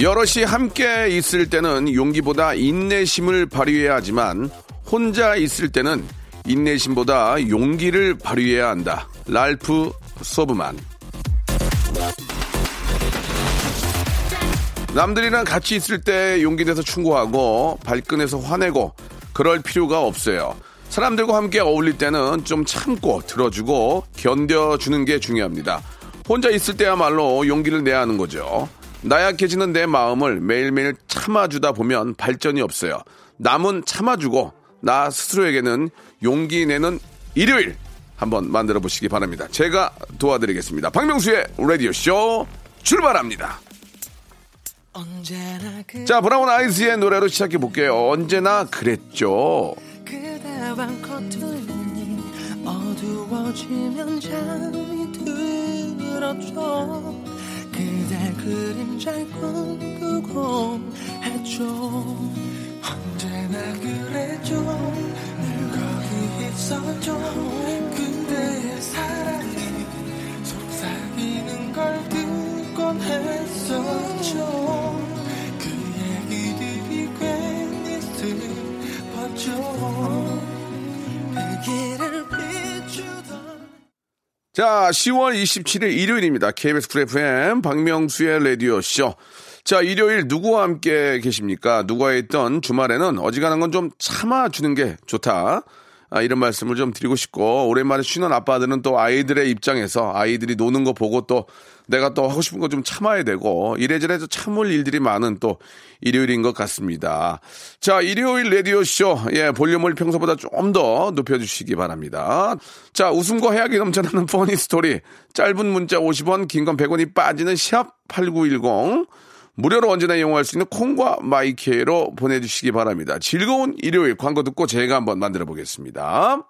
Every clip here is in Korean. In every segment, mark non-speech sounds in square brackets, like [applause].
여럿이 함께 있을 때는 용기보다 인내심을 발휘해야 하지만 혼자 있을 때는 인내심보다 용기를 발휘해야 한다. 랄프 소브만. 남들이랑 같이 있을 때 용기 내서 충고하고 발끈해서 화내고 그럴 필요가 없어요. 사람들과 함께 어울릴 때는 좀 참고 들어주고 견뎌주는 게 중요합니다. 혼자 있을 때야말로 용기를 내야 하는 거죠. 나약해지는 내 마음을 매일매일 참아주다 보면 발전이 없어요. 남은 참아주고 나 스스로에게는 용기 내는 일요일 한번 만들어 보시기 바랍니다. 제가 도와드리겠습니다. 박명수의 라디오 쇼 출발합니다. 자, 브라운 아이즈의 노래로 시작해 볼게요. 언제나 그랬죠. 어두워지면 잠이 들었죠. 그대 그림잘 꿈꾸고 했죠. 언제나 그랬죠. 늘 거기 있었죠. 그대의 사랑이 속삭이는 걸 듣곤 했었 자, 10월 27일 일요일입니다. KBS 쿨 FM 박명수의 라디오쇼. 자, 일요일 누구와 함께 계십니까? 누가 있던 주말에는 어지간한 건 좀 참아주는 게 좋다. 아, 이런 말씀을 좀 드리고 싶고, 오랜만에 쉬는 아빠들은 또 아이들의 입장에서 아이들이 노는 거 보고 또 내가 또 하고 싶은 거 좀 참아야 되고, 이래저래 참을 일들이 많은 또 일요일인 것 같습니다. 자, 일요일 라디오쇼. 예, 볼륨을 평소보다 좀 더 높여주시기 바랍니다. 자, 웃음과 해학이 넘쳐나는 funny story. 짧은 문자 50원, 긴 건 100원이 빠지는 샵 8910. 무료로 언제나 이용할 수 있는 콩과 마이케이로 보내주시기 바랍니다. 즐거운 일요일 광고 듣고 제가 한번 만들어 보겠습니다.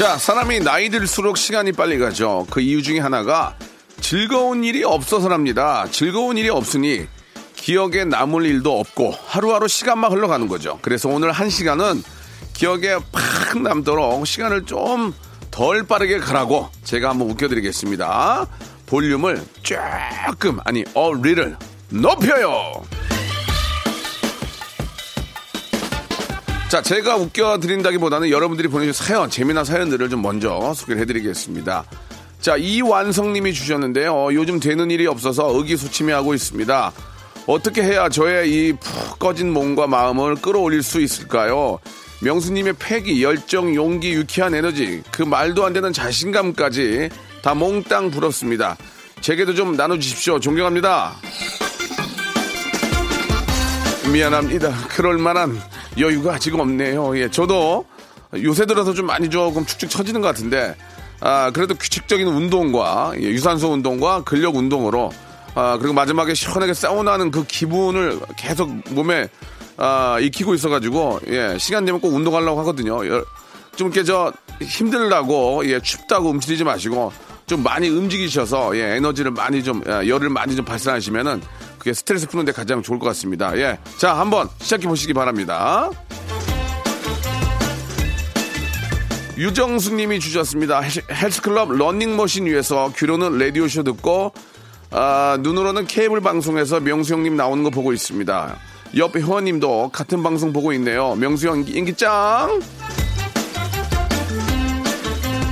자, 사람이 나이 들수록 시간이 빨리 가죠. 그 이유 중에 하나가 즐거운 일이 없어서랍니다. 즐거운 일이 없으니 기억에 남을 일도 없고 하루하루 시간만 흘러가는 거죠. 그래서 오늘 한 시간은 기억에 팍 남도록 시간을 좀 덜 빠르게 가라고 제가 한번 웃겨드리겠습니다. 볼륨을 조금, 아니, 어리를 높여요! 자, 제가 웃겨드린다기보다는 여러분들이 보내주신 사연, 재미난 사연들을 좀 먼저 소개를 해드리겠습니다. 자, 이완성님이 주셨는데요. 어, 요즘 되는 일이 없어서 의기소침해하고 있습니다. 어떻게 해야 저의 이 푹 꺼진 몸과 마음을 끌어올릴 수 있을까요? 명수님의 패기, 열정, 용기, 유쾌한 에너지, 그 말도 안 되는 자신감까지 다 몽땅 불었습니다. 제게도 좀 나눠주십시오. 존경합니다. 미안합니다. 그럴 만한 여유가 지금 없네요. 예, 저도 요새 들어서 좀 많이 조금 축축 처지는 것 같은데, 아, 그래도 규칙적인 운동과, 예, 유산소 운동과 근력 운동으로, 아, 그리고 마지막에 시원하게 사우나하는 그 기분을 계속 몸에, 아, 익히고 있어가지고, 예, 시간 되면 꼭 운동하려고 하거든요. 좀저 힘들다고, 예, 춥다고 움츠리지 마시고, 좀 많이 움직이셔서, 예, 에너지를 많이 좀, 예, 열을 많이 좀 발산하시면은 그게 스트레스 푸는데 가장 좋을 것 같습니다. 예. 자, 한번 시작해 보시기 바랍니다. 유정숙 님이 주셨습니다. 헬스클럽 런닝머신 위에서 귀로는 라디오쇼 듣고, 아, 눈으로는 케이블 방송에서 명수 형님 나오는 거 보고 있습니다. 옆 회원님도 같은 방송 보고 있네요. 명수 형 인기 짱!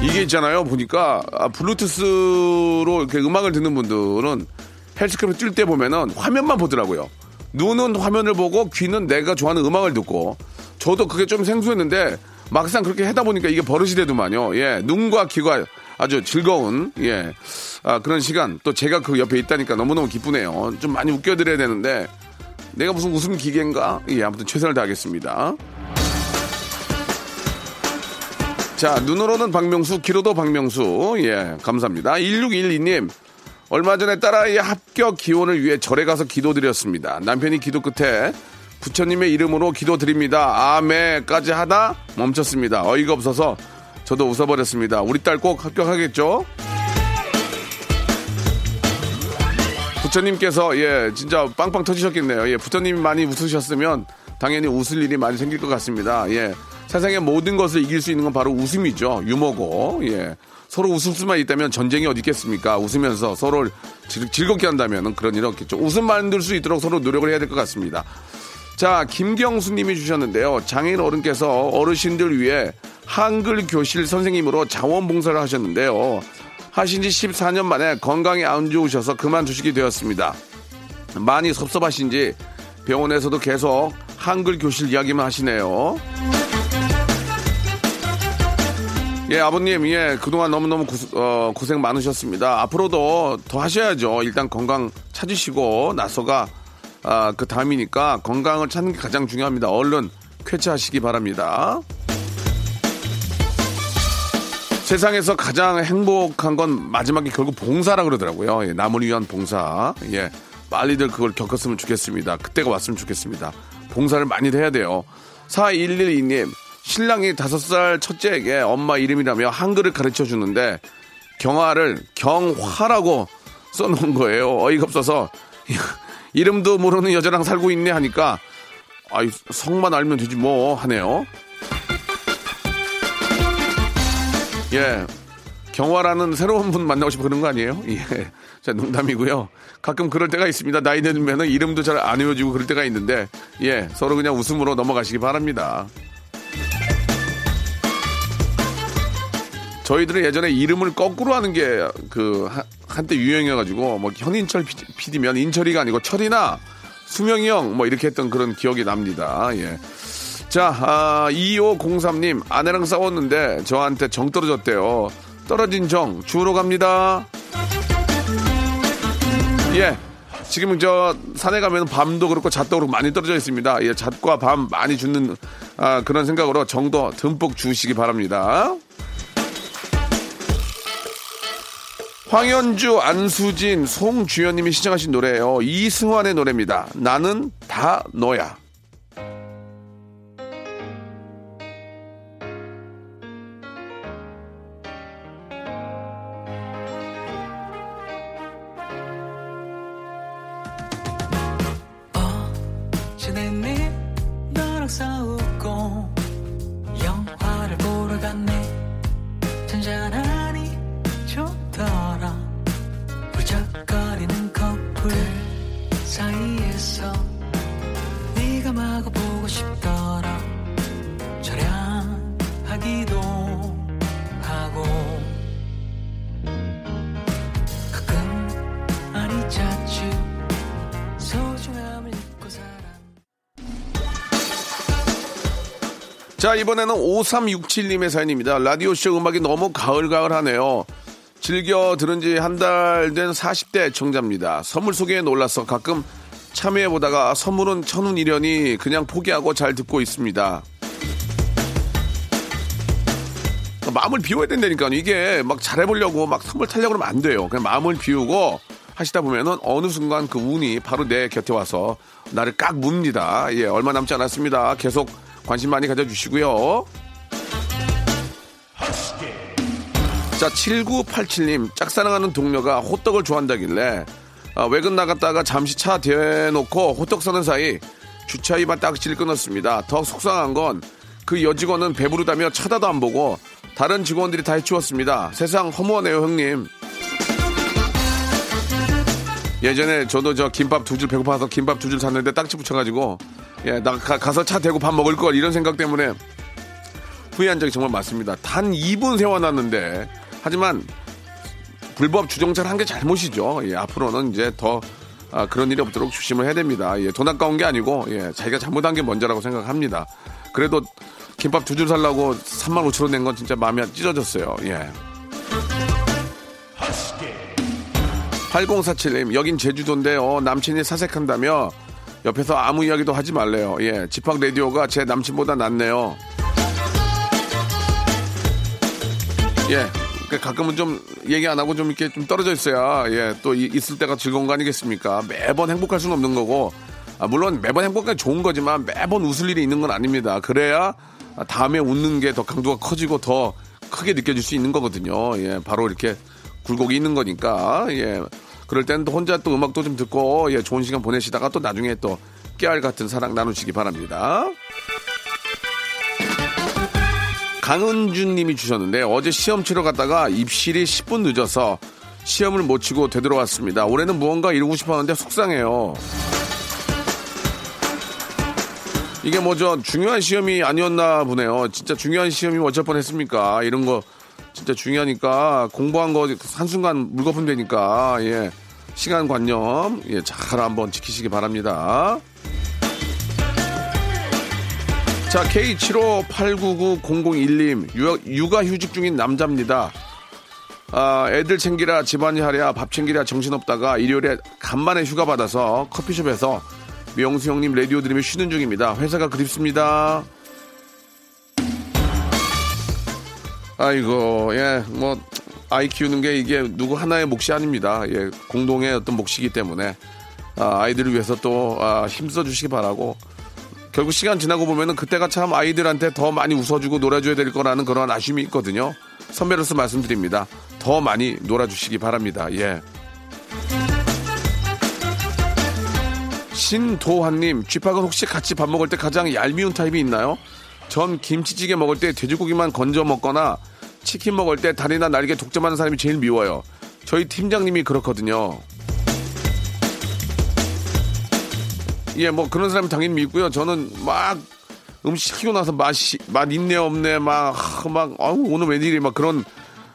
이게 있잖아요. 보니까 아, 블루투스로 이렇게 음악을 듣는 분들은 헬스클럽 뛸 때 보면은 화면만 보더라고요. 눈은 화면을 보고 귀는 내가 좋아하는 음악을 듣고 저도 그게 좀 생소했는데 막상 그렇게 하다 보니까 이게 버릇이 되더만요. 예, 눈과 귀가 아주 즐거운 예 아, 그런 시간 또 제가 그 옆에 있다니까 너무너무 기쁘네요. 좀 많이 웃겨드려야 되는데 내가 무슨 웃음 기계인가? 예, 아무튼 최선을 다하겠습니다. 자, 눈으로는 박명수, 귀로도 박명수. 예, 감사합니다. 1612님, 얼마 전에 딸아이의 합격 기원을 위해 절에 가서 기도드렸습니다. 남편이 기도 끝에 부처님의 이름으로 기도드립니다. 아메까지 하다 멈췄습니다. 어이가 없어서 저도 웃어버렸습니다. 우리 딸 꼭 합격하겠죠? 부처님께서 예 진짜 빵빵 터지셨겠네요. 예 부처님이 많이 웃으셨으면 당연히 웃을 일이 많이 생길 것 같습니다. 예 세상의 모든 것을 이길 수 있는 건 바로 웃음이죠. 유머고 예 서로 웃을 수만 있다면 전쟁이 어디 있겠습니까? 웃으면서 서로를 즐, 겁게 한다면 그런 일은 없겠죠. 웃음 만들 수 있도록 서로 노력을 해야 될 것 같습니다. 자, 김경수 님이 주셨는데요. 장애인 어른께서 어르신들 위해 한글 교실 선생님으로 자원봉사를 하셨는데요. 하신 지 14년 만에 건강이 안 좋으셔서 그만두시게 되었습니다. 많이 섭섭하신지 병원에서도 계속 한글 교실 이야기만 하시네요. 예, 아버님, 예, 그동안 너무너무 고, 어, 고생 많으셨습니다. 앞으로도 더 하셔야죠. 일단 건강 찾으시고, 나서가, 아, 그 다음이니까 건강을 찾는 게 가장 중요합니다. 얼른 쾌차하시기 바랍니다. 세상에서 가장 행복한 건 마지막에 결국 봉사라 그러더라고요. 예, 남을 위한 봉사. 예, 빨리들 그걸 겪었으면 좋겠습니다. 그때가 왔으면 좋겠습니다. 봉사를 많이 해야 돼요. 4112님, 신랑이 5살 첫째에게 엄마 이름이라며 한글을 가르쳐 주는데 경화를 경화라고 써놓은 거예요. 어이가 없어서 [laughs] 이름도 모르는 여자랑 살고 있네 하니까 아이 성만 알면 되지 뭐 하네요. 예. 경화라는 새로운 분 만나고 싶어 그런 거 아니에요? 예. 자, 농담이고요. 가끔 그럴 때가 있습니다. 나이 들면은 이름도 잘 안 외워지고 그럴 때가 있는데, 예. 서로 그냥 웃음으로 넘어가시기 바랍니다. 저희들은 예전에 이름을 거꾸로 하는 게 그 한때 유행해가지고 뭐 현인철 PD면 인철이가 아니고 철이나 수명이 형 뭐 이렇게 했던 그런 기억이 납니다. 예. 자, 아, 2503님, 아내랑 싸웠는데 저한테 정 떨어졌대요. 떨어진 정, 주우러 갑니다. 예. 지금 저 산에 가면 밤도 그렇고 잣도 그렇고 많이 떨어져 있습니다. 예, 잣과 밤 많이 주는 아, 그런 생각으로 정도 듬뿍 주시기 바랍니다. 황현주, 안수진, 송주현님이 시청하신 노래예요. 이승환의 노래입니다. 나는 다 너야. 자, 이번에는 5367님의 사연입니다. 라디오쇼 음악이 너무 가을가을 하네요. 즐겨 들은 지 한 달 된 40대 청자입니다. 선물 소개에 놀라서 가끔 참여해보다가 선물은 천운 이련이 그냥 포기하고 잘 듣고 있습니다. 마음을 비워야 된다니까요. 이게 막 잘해보려고 막 선물 타려고 그러면 안 돼요. 그냥 마음을 비우고 하시다 보면은 어느 순간 그 운이 바로 내 곁에 와서 나를 깍 뭅니다. 예, 얼마 남지 않았습니다. 계속 관심 많이 가져주시고요. 자, 7987님, 짝사랑하는 동료가 호떡을 좋아한다길래 아, 외근 나갔다가 잠시 차 대놓고 호떡 사는 사이 주차 위반 딱지를 끊었습니다. 더 속상한 건 그 여직원은 배부르다며 쳐다도 안 보고 다른 직원들이 다 해치웠습니다. 세상 허무하네요, 형님. 예전에 저도 저 김밥 두 줄 배고파서 김밥 두 줄 샀는데 딱지 붙여가지고 예, 나 가, 서차 대고 밥 먹을 걸 이런 생각 때문에 후회한 적이 정말 많습니다. 단 2분 세워놨는데 하지만 불법 주정차를 한 게 잘못이죠. 예, 앞으로는 이제 더 아, 그런 일이 없도록 조심을 해야 됩니다. 예, 돈 아까운 게 아니고 예, 자기가 잘못한 게 먼저라고 생각합니다. 그래도 김밥 두 줄 살라고 3만 5천 원 낸 건 진짜 마음이 찢어졌어요. 예. 8047님, 여긴 제주도인데요. 남친이 사색한다며 옆에서 아무 이야기도 하지 말래요. 예, 집합 라디오가 제 남친보다 낫네요. 예, 그 가끔은 좀 얘기 안 하고 좀 이렇게 좀 떨어져 있어야 예, 또 있을 때가 즐거운 거 아니겠습니까? 매번 행복할 수는 없는 거고, 아, 물론 매번 행복하기 좋은 거지만 매번 웃을 일이 있는 건 아닙니다. 그래야 다음에 웃는 게 더 강도가 커지고 더 크게 느껴질 수 있는 거거든요. 예, 바로 이렇게 굴곡이 있는 거니까 예. 그럴 때는 또 혼자 또 음악도 좀 듣고 예, 좋은 시간 보내시다가 또 나중에 또 깨알 같은 사랑 나누시기 바랍니다. 강은준 님이 주셨는데 어제 시험 치러 갔다가 입실이 10분 늦어서 시험을 못 치고 되돌아왔습니다. 올해는 무언가 이루고 싶었는데 속상해요. 이게 뭐죠 중요한 시험이 아니었나 보네요. 진짜 중요한 시험이 어쩔 뻔했습니까? 이런 거 진짜 중요하니까 공부한 거 한순간 물거품 되니까 예 시간 관념 예, 잘 한번 지키시기 바랍니다. 자 K75899001님 육아 휴직 중인 남자입니다. 아, 애들 챙기라 집안일 하랴 밥 챙기랴 정신없다가 일요일에 간만에 휴가 받아서 커피숍에서 명수 형님 라디오 들으며 쉬는 중입니다. 회사가 그립습니다. 아이고, 예, 뭐, 아이 키우는 게 이게 누구 하나의 몫이 아닙니다. 예, 공동의 어떤 몫이기 때문에, 아, 아이들을 위해서 또, 아, 힘써 주시기 바라고, 결국 시간 지나고 보면은 그때가 참 아이들한테 더 많이 웃어주고 놀아줘야 될 거라는 그런 아쉬움이 있거든요. 선배로서 말씀드립니다. 더 많이 놀아주시기 바랍니다. 예. 신도환님, 쥐팍은 혹시 같이 밥 먹을 때 가장 얄미운 타입이 있나요? 전 김치찌개 먹을 때 돼지고기만 건져 먹거나 치킨 먹을 때 다리나 날개 독점하는 사람이 제일 미워요. 저희 팀장님이 그렇거든요. 예, 뭐 그런 사람이 당연히 믿고요. 저는 막 음식 시키고 나서 맛이 맛 있네 없네 막막 아우 오늘 웬일이 막 그런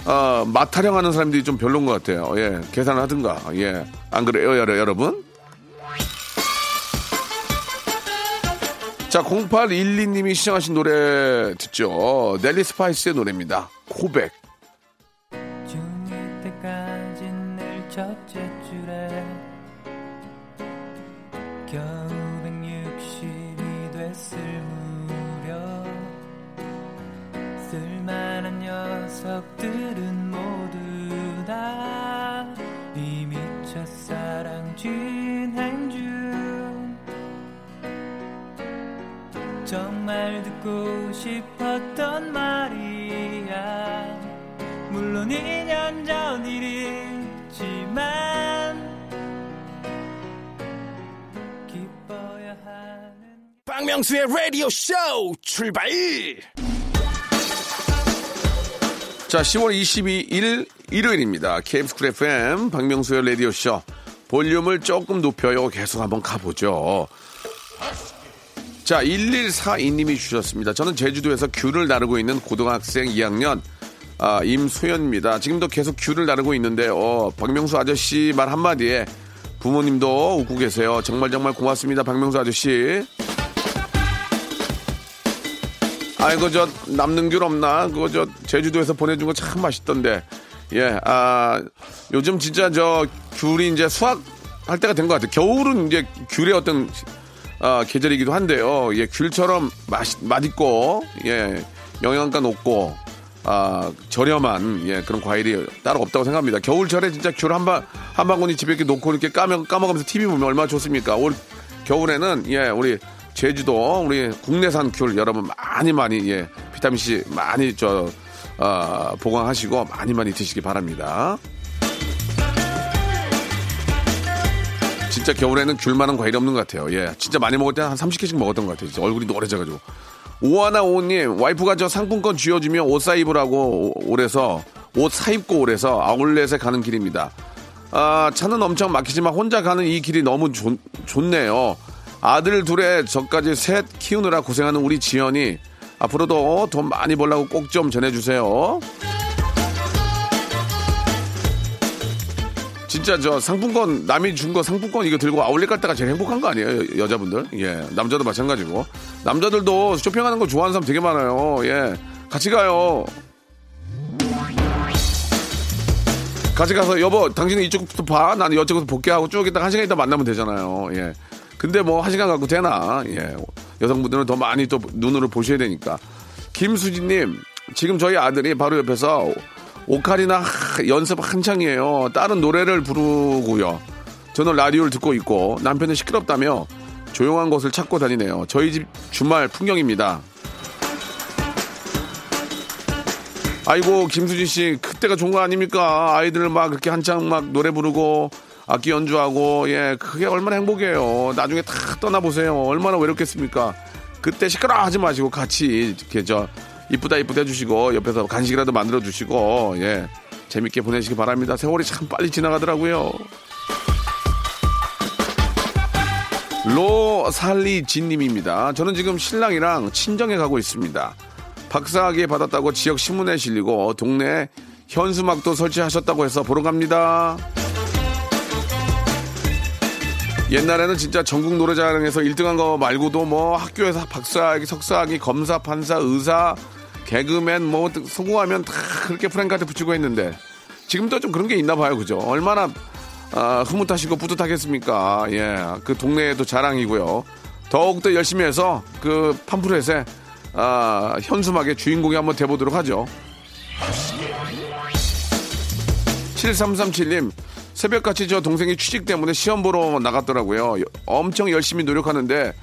어, 맛 타령하는 사람들이 좀 별론 것 같아요. 예, 계산을 하든가. 예, 안 그래요, 여러분? 자, 0812님이 신청하신 노래 듣죠. 델리 스파이스의 노래입니다. 고백. 첫째 줄에 겨우 160이 됐을 무렵 쓸만한 녀석들은 모두 다 이미 첫 사랑 진 듣고 싶었던 말이야 물론 2년 전 일이지만 기뻐야 하는 박명수의 라디오 쇼 출발! 자 10월 22일 일요일입니다. KBS 쿨 FM 박명수의 라디오 쇼 볼륨을 조금 높여요. 계속 한번 가보죠 자 1142님이 주셨습니다 저는 제주도에서 귤을 나르고 있는 고등학생 2학년 아, 임소연입니다. 지금도 계속 귤을 나르고 있는데, 어, 박명수 아저씨 말 한마디에 부모님도 웃고 계세요. 정말 정말 고맙습니다. 박명수 아저씨. 아이고, 저, 남는 귤 없나? 그거 저, 제주도에서 보내준 거 참 맛있던데. 예, 아, 요즘 진짜 저, 귤이 이제 수확할 때가 된 것 같아요. 겨울은 이제 귤의 어떤, 아, 계절이기도 한데요. 예, 귤처럼 맛, 맛있고, 예, 영양가 높고, 아, 저렴한, 예, 그런 과일이 따로 없다고 생각합니다. 겨울철에 진짜 귤한 방, 한 바구니 집에 이렇게 놓고 이렇게 까먹, 까먹으면서 TV 보면 얼마나 좋습니까? 올, 겨울에는, 예, 우리 제주도, 우리 국내산 귤 여러분 많이 많이, 예, 비타민C 많이 저, 어, 보강하시고 많이 많이 드시기 바랍니다. 진짜 겨울에는 귤만한 과일이 없는 것 같아요. 예, 진짜 많이 먹을 때 한 30개씩 먹었던 것 같아요. 진짜 얼굴이 노래져가지고. 오하나 오님 와이프가 저 상품권 쥐어주면 옷 사입으라고 오래서 옷 사입고 오래서 아울렛에 가는 길입니다. 아, 차는 엄청 막히지만 혼자 가는 이 길이 너무 좋, 좋네요. 아들 둘에 저까지 셋 키우느라 고생하는 우리 지연이 앞으로도 돈 많이 벌라고 꼭 좀 전해주세요. 진짜 저 상품권 남이 준 거 상품권 이거 들고 아울렛 갈 때가 제일 행복한 거 아니에요 여, 자분들 예 남자도 마찬가지고. 남자들도 쇼핑하는 거 좋아하는 사람 되게 많아요. 예 같이 가요. 같이 가서 여보 당신은 이쪽부터 봐. 나는 이쪽부터 볼게 하고 쭉 있다가 한 시간 있다 만나면 되잖아요. 예. 근데 뭐 한 시간 갖고 되나? 예. 여성분들은 더 많이 또 눈으로 보셔야 되니까. 김수진님 지금 저희 아들이 바로 옆에서 오카리나 연습 한창이에요. 다른 노래를 부르고요. 저는 라디오를 듣고 있고 남편은 시끄럽다며 조용한 곳을 찾고 다니네요. 저희 집 주말 풍경입니다. 아이고 김수진 씨 그때가 좋은 거 아닙니까? 아이들 막 그렇게 한창 막 노래 부르고 악기 연주하고 예 그게 얼마나 행복해요. 나중에 다 떠나 보세요. 얼마나 외롭겠습니까? 그때 시끄러워하지 마시고 같이 이렇게 저 이쁘다 이쁘다 해주시고 옆에서 간식이라도 만들어 주시고 예 재밌게 보내시기 바랍니다. 세월이 참 빨리 지나가더라고요. 로살리진님입니다. 저는 지금 신랑이랑 친정에 가고 있습니다. 박사학위 받았다고 지역 신문에 실리고 동네 현수막도 설치하셨다고 해서 보러 갑니다. 옛날에는 진짜 전국 노래자랑에서 1등한 거 말고도 뭐 학교에서 박사학위, 석사학위, 검사, 판사, 의사, 개그맨 뭐 성공하면 다 그렇게 프랭카드 붙이고 했는데 지금도 좀 그런 게 있나 봐요, 그죠? 얼마나 아, 흐뭇하시고 뿌듯하겠습니까? 예, 그 동네에도 자랑이고요. 더욱더 열심히 해서 그 팜프렛에 아, 현수막의 주인공이 한번 돼보도록 하죠. 7337님, 새벽같이 저 동생이 취직 때문에 시험 보러 나갔더라고요. 엄청 열심히 노력하는데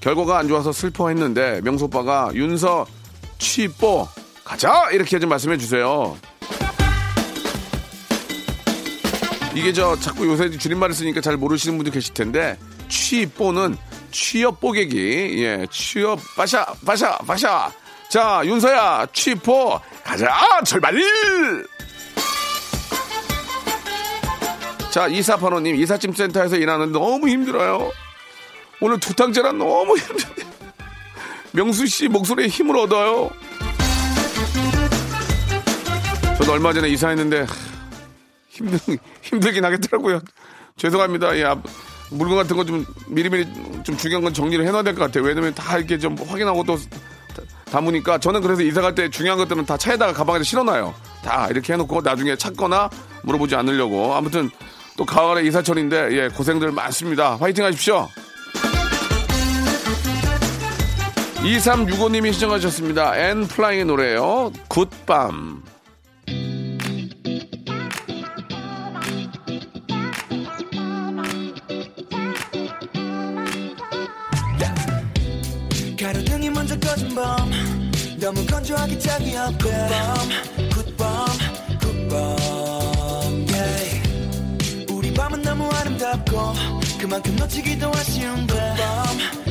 결과가 안 좋아서 슬퍼했는데 명소 오빠가 윤서 취뽀 가자! 이렇게 좀 말씀해 주세요. 이게 저 자꾸 요새 줄임말을 쓰니까 잘 모르시는 분도 계실 텐데 취뽀는 취업 뽀개기. 예 취업 빠샤 빠샤 빠샤. 자 윤서야 취뽀 가자! 출발! 자 이사판호님 이삿짐 센터에서 일하는 너무 힘들어요. 오늘 두탕제라 너무 힘든데 명수 씨 목소리에 힘을 얻어요. 저도 얼마 전에 이사했는데 힘들 힘들긴 하겠더라고요. 죄송합니다. 예, 물건 같은 거 좀 미리미리 좀 중요한 건 정리를 해놔야 될 것 같아요. 왜냐면 다 이렇게 좀 확인하고 또 담으니까 저는 그래서 이사 갈 때 중요한 것들은 다 차에다가 가방에 실어놔요. 다 이렇게 해놓고 나중에 찾거나 물어보지 않으려고. 아무튼 또 가을에 이사철인데 예 고생들 많습니다. 화이팅 하십시오. 2365님이 신청하셨습니다. N.Flying의 노래요. 굿밤. 가로등이 먼저 꺼진 밤 너무 건조하기 짝이 없대 굿밤 굿밤 yeah. 우리 밤은 너무 아름답고 그만큼 놓치기도 아쉬운 굿밤 굿밤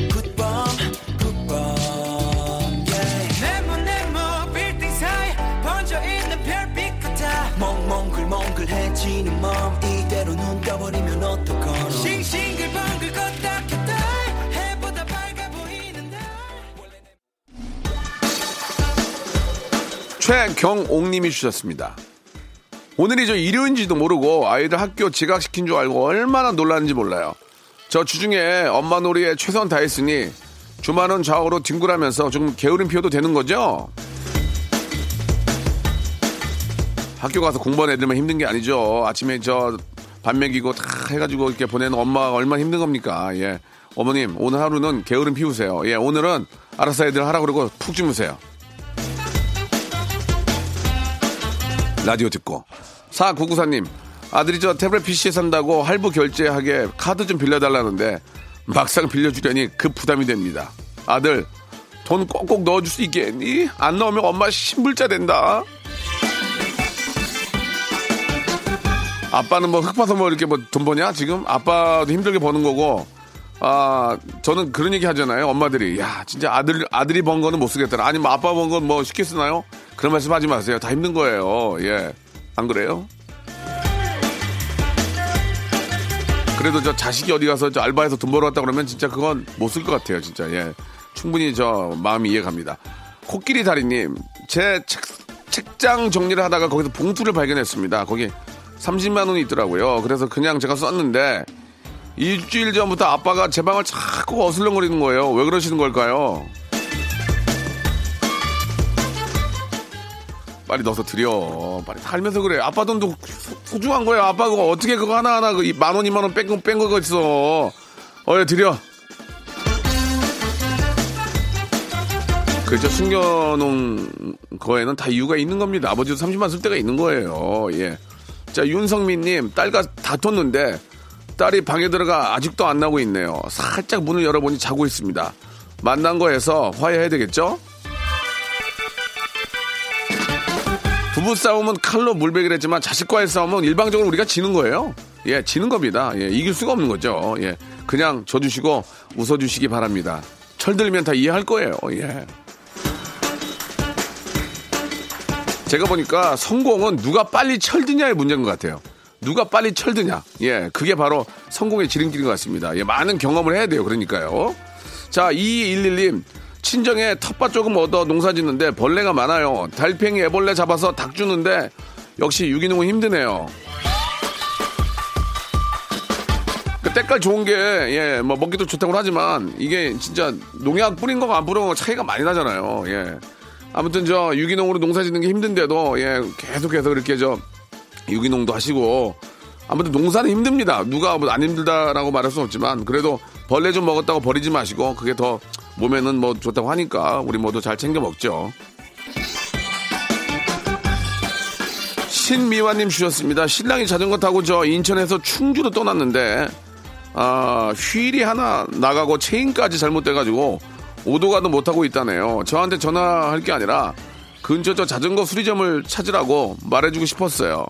최경옥님이 주셨습니다 오늘이 저 일요일인지도 모르고 아이들 학교 지각시킨 줄 알고 얼마나 놀랐는지 몰라요 저 주중에 엄마 놀이에 최선 다했으니 주말은 좌우로 뒹굴하면서 좀 게으름 피워도 되는 거죠? 학교 가서 공부하는 애들만 힘든 게 아니죠. 아침에 저밥 먹이고 다 해가지고 이렇게 보내는 엄마가 얼마나 힘든 겁니까? 예. 어머님, 오늘 하루는 게으름 피우세요. 예, 오늘은 알아서 애들 하라 그러고 푹 주무세요. 라디오 듣고. 4994님, 아들이 저 태블릿 PC 산다고 할부 결제하게 카드 좀 빌려달라는데 막상 빌려주려니 급 부담이 됩니다. 아들, 돈 꼭꼭 넣어줄 수 있겠니? 안 넣으면 엄마 신불자 된다. 아빠는 뭐 흙파서 뭐 이렇게 뭐 돈 버냐 지금 아빠도 힘들게 버는 거고 아 저는 그런 얘기 하잖아요 엄마들이. 야 진짜 아들 아들이 번 거는 못 쓰겠다 아니면 뭐 아빠 번 건 뭐 쉽게 쓰나요? 그런 말씀 하지 마세요. 다 힘든 거예요. 예 안 그래요? 그래도 저 자식이 어디 가서 저 알바해서 돈 벌어왔다 그러면 진짜 그건 못 쓸 것 같아요 진짜. 예. 충분히 저 마음이 이해갑니다. 코끼리 다리님, 제 책, 책장 정리를 하다가 거기서 봉투를 발견했습니다. 거기 30만 원이 있더라고요. 그래서 그냥 제가 썼는데 일주일 전부터 아빠가 제 방을 자꾸 어슬렁거리는 거예요. 왜 그러시는 걸까요? 빨리 넣어서 드려. 빨리 살면서 그래. 아빠 돈도 소, 중한 거예요. 아빠 가 어떻게 그거 하나하나 그 만 원, 이만 원 뺀, 거, 뺀 거가 있어. 어여 드려. 그렇죠. 숨겨놓은 거에는 다 이유가 있는 겁니다. 아버지도 30만 쓸 때가 있는 거예요. 예. 자, 윤성민님, 딸과 다퉜는데 딸이 방에 들어가 아직도 안 나오고 있네요. 살짝 문을 열어보니 자고 있습니다. 만난 거에서 화해해야 되겠죠? 부부 싸움은 칼로 물베기를 했지만 자식과의 싸움은 일방적으로 우리가 지는 거예요. 예, 지는 겁니다. 예, 이길 수가 없는 거죠. 예, 그냥 져주시고 웃어주시기 바랍니다. 철들면 다 이해할 거예요. 예. 제가 보니까 성공은 누가 빨리 철드냐의 문제인 것 같아요. 누가 빨리 철드냐. 예, 그게 바로 성공의 지름길인 것 같습니다. 예, 많은 경험을 해야 돼요. 그러니까요. 자, 2211님. 친정에 텃밭 조금 얻어 농사 짓는데 벌레가 많아요. 달팽이 애벌레 잡아서 닭 주는데 역시 유기농은 힘드네요. 그 때깔 좋은 게, 예, 뭐 먹기도 좋다고 하지만 이게 진짜 농약 뿌린 거가 안 뿌린 거 차이가 많이 나잖아요. 예. 아무튼 저 유기농으로 농사 짓는 게 힘든데도 예, 계속해서 이렇게 저 유기농도 하시고 아무튼 농사는 힘듭니다. 누가 뭐안 힘들다라고 말할 수는 없지만 그래도 벌레 좀 먹었다고 버리지 마시고 그게 더 몸에는 뭐 좋다고 하니까 우리 모두 잘 챙겨 먹죠. 신미화님 주셨습니다. 신랑이 자전거 타고 저 인천에서 충주로 떠났는데 아 휠이 하나 나가고 체인까지 잘못돼가지고 오도가도 못하고 있다네요. 저한테 전화할 게 아니라 근처 저 자전거 수리점을 찾으라고 말해주고 싶었어요.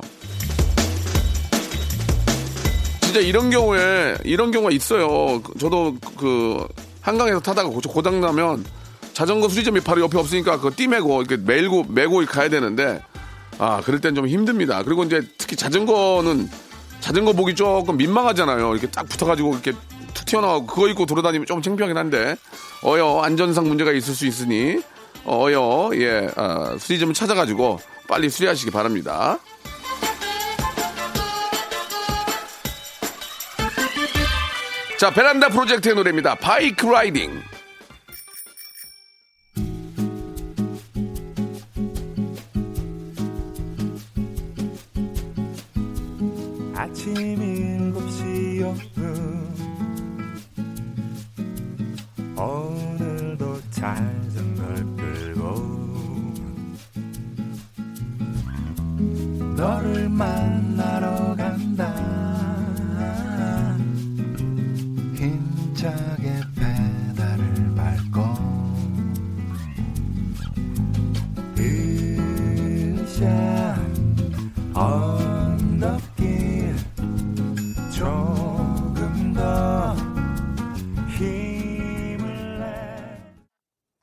진짜 이런 경우에 이런 경우가 있어요. 저도 그 한강에서 타다가 고장 나면 자전거 수리점이 바로 옆에 없으니까 그 띠매고 이렇게 메고 메고 가야 되는데 아 그럴 땐 좀 힘듭니다. 그리고 이제 특히 자전거는 자전거 보기 조금 민망하잖아요. 이렇게 딱 붙어가지고 이렇게 툭 튀어나오고 그거 입고 돌아다니면 좀 창피하긴 한데 어여 안전상 문제가 있을 수 있으니 어여 예 아, 수리점 찾아가지고 빨리 수리하시기 바랍니다. 자, 베란다 프로젝트의 노래입니다. 바이크 라이딩. 아침 일곱 시 오후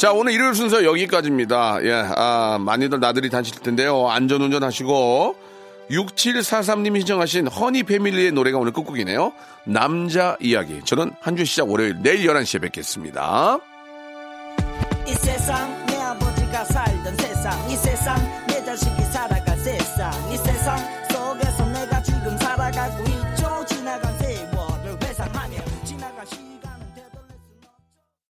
자, 오늘 일요일 순서 여기까지입니다. 예, 아, 많이들 나들이 다실 텐데요. 안전 운전하시고, 6743님이 신청하신 허니 패밀리의 노래가 오늘 끝곡이네요. 남자 이야기. 저는 한 주 시작 월요일 내일 11시에 뵙겠습니다. 이 세상, 내 아버지가 살던 세상, 이 세상, 내 자식이 살아간 세상, 이 세상,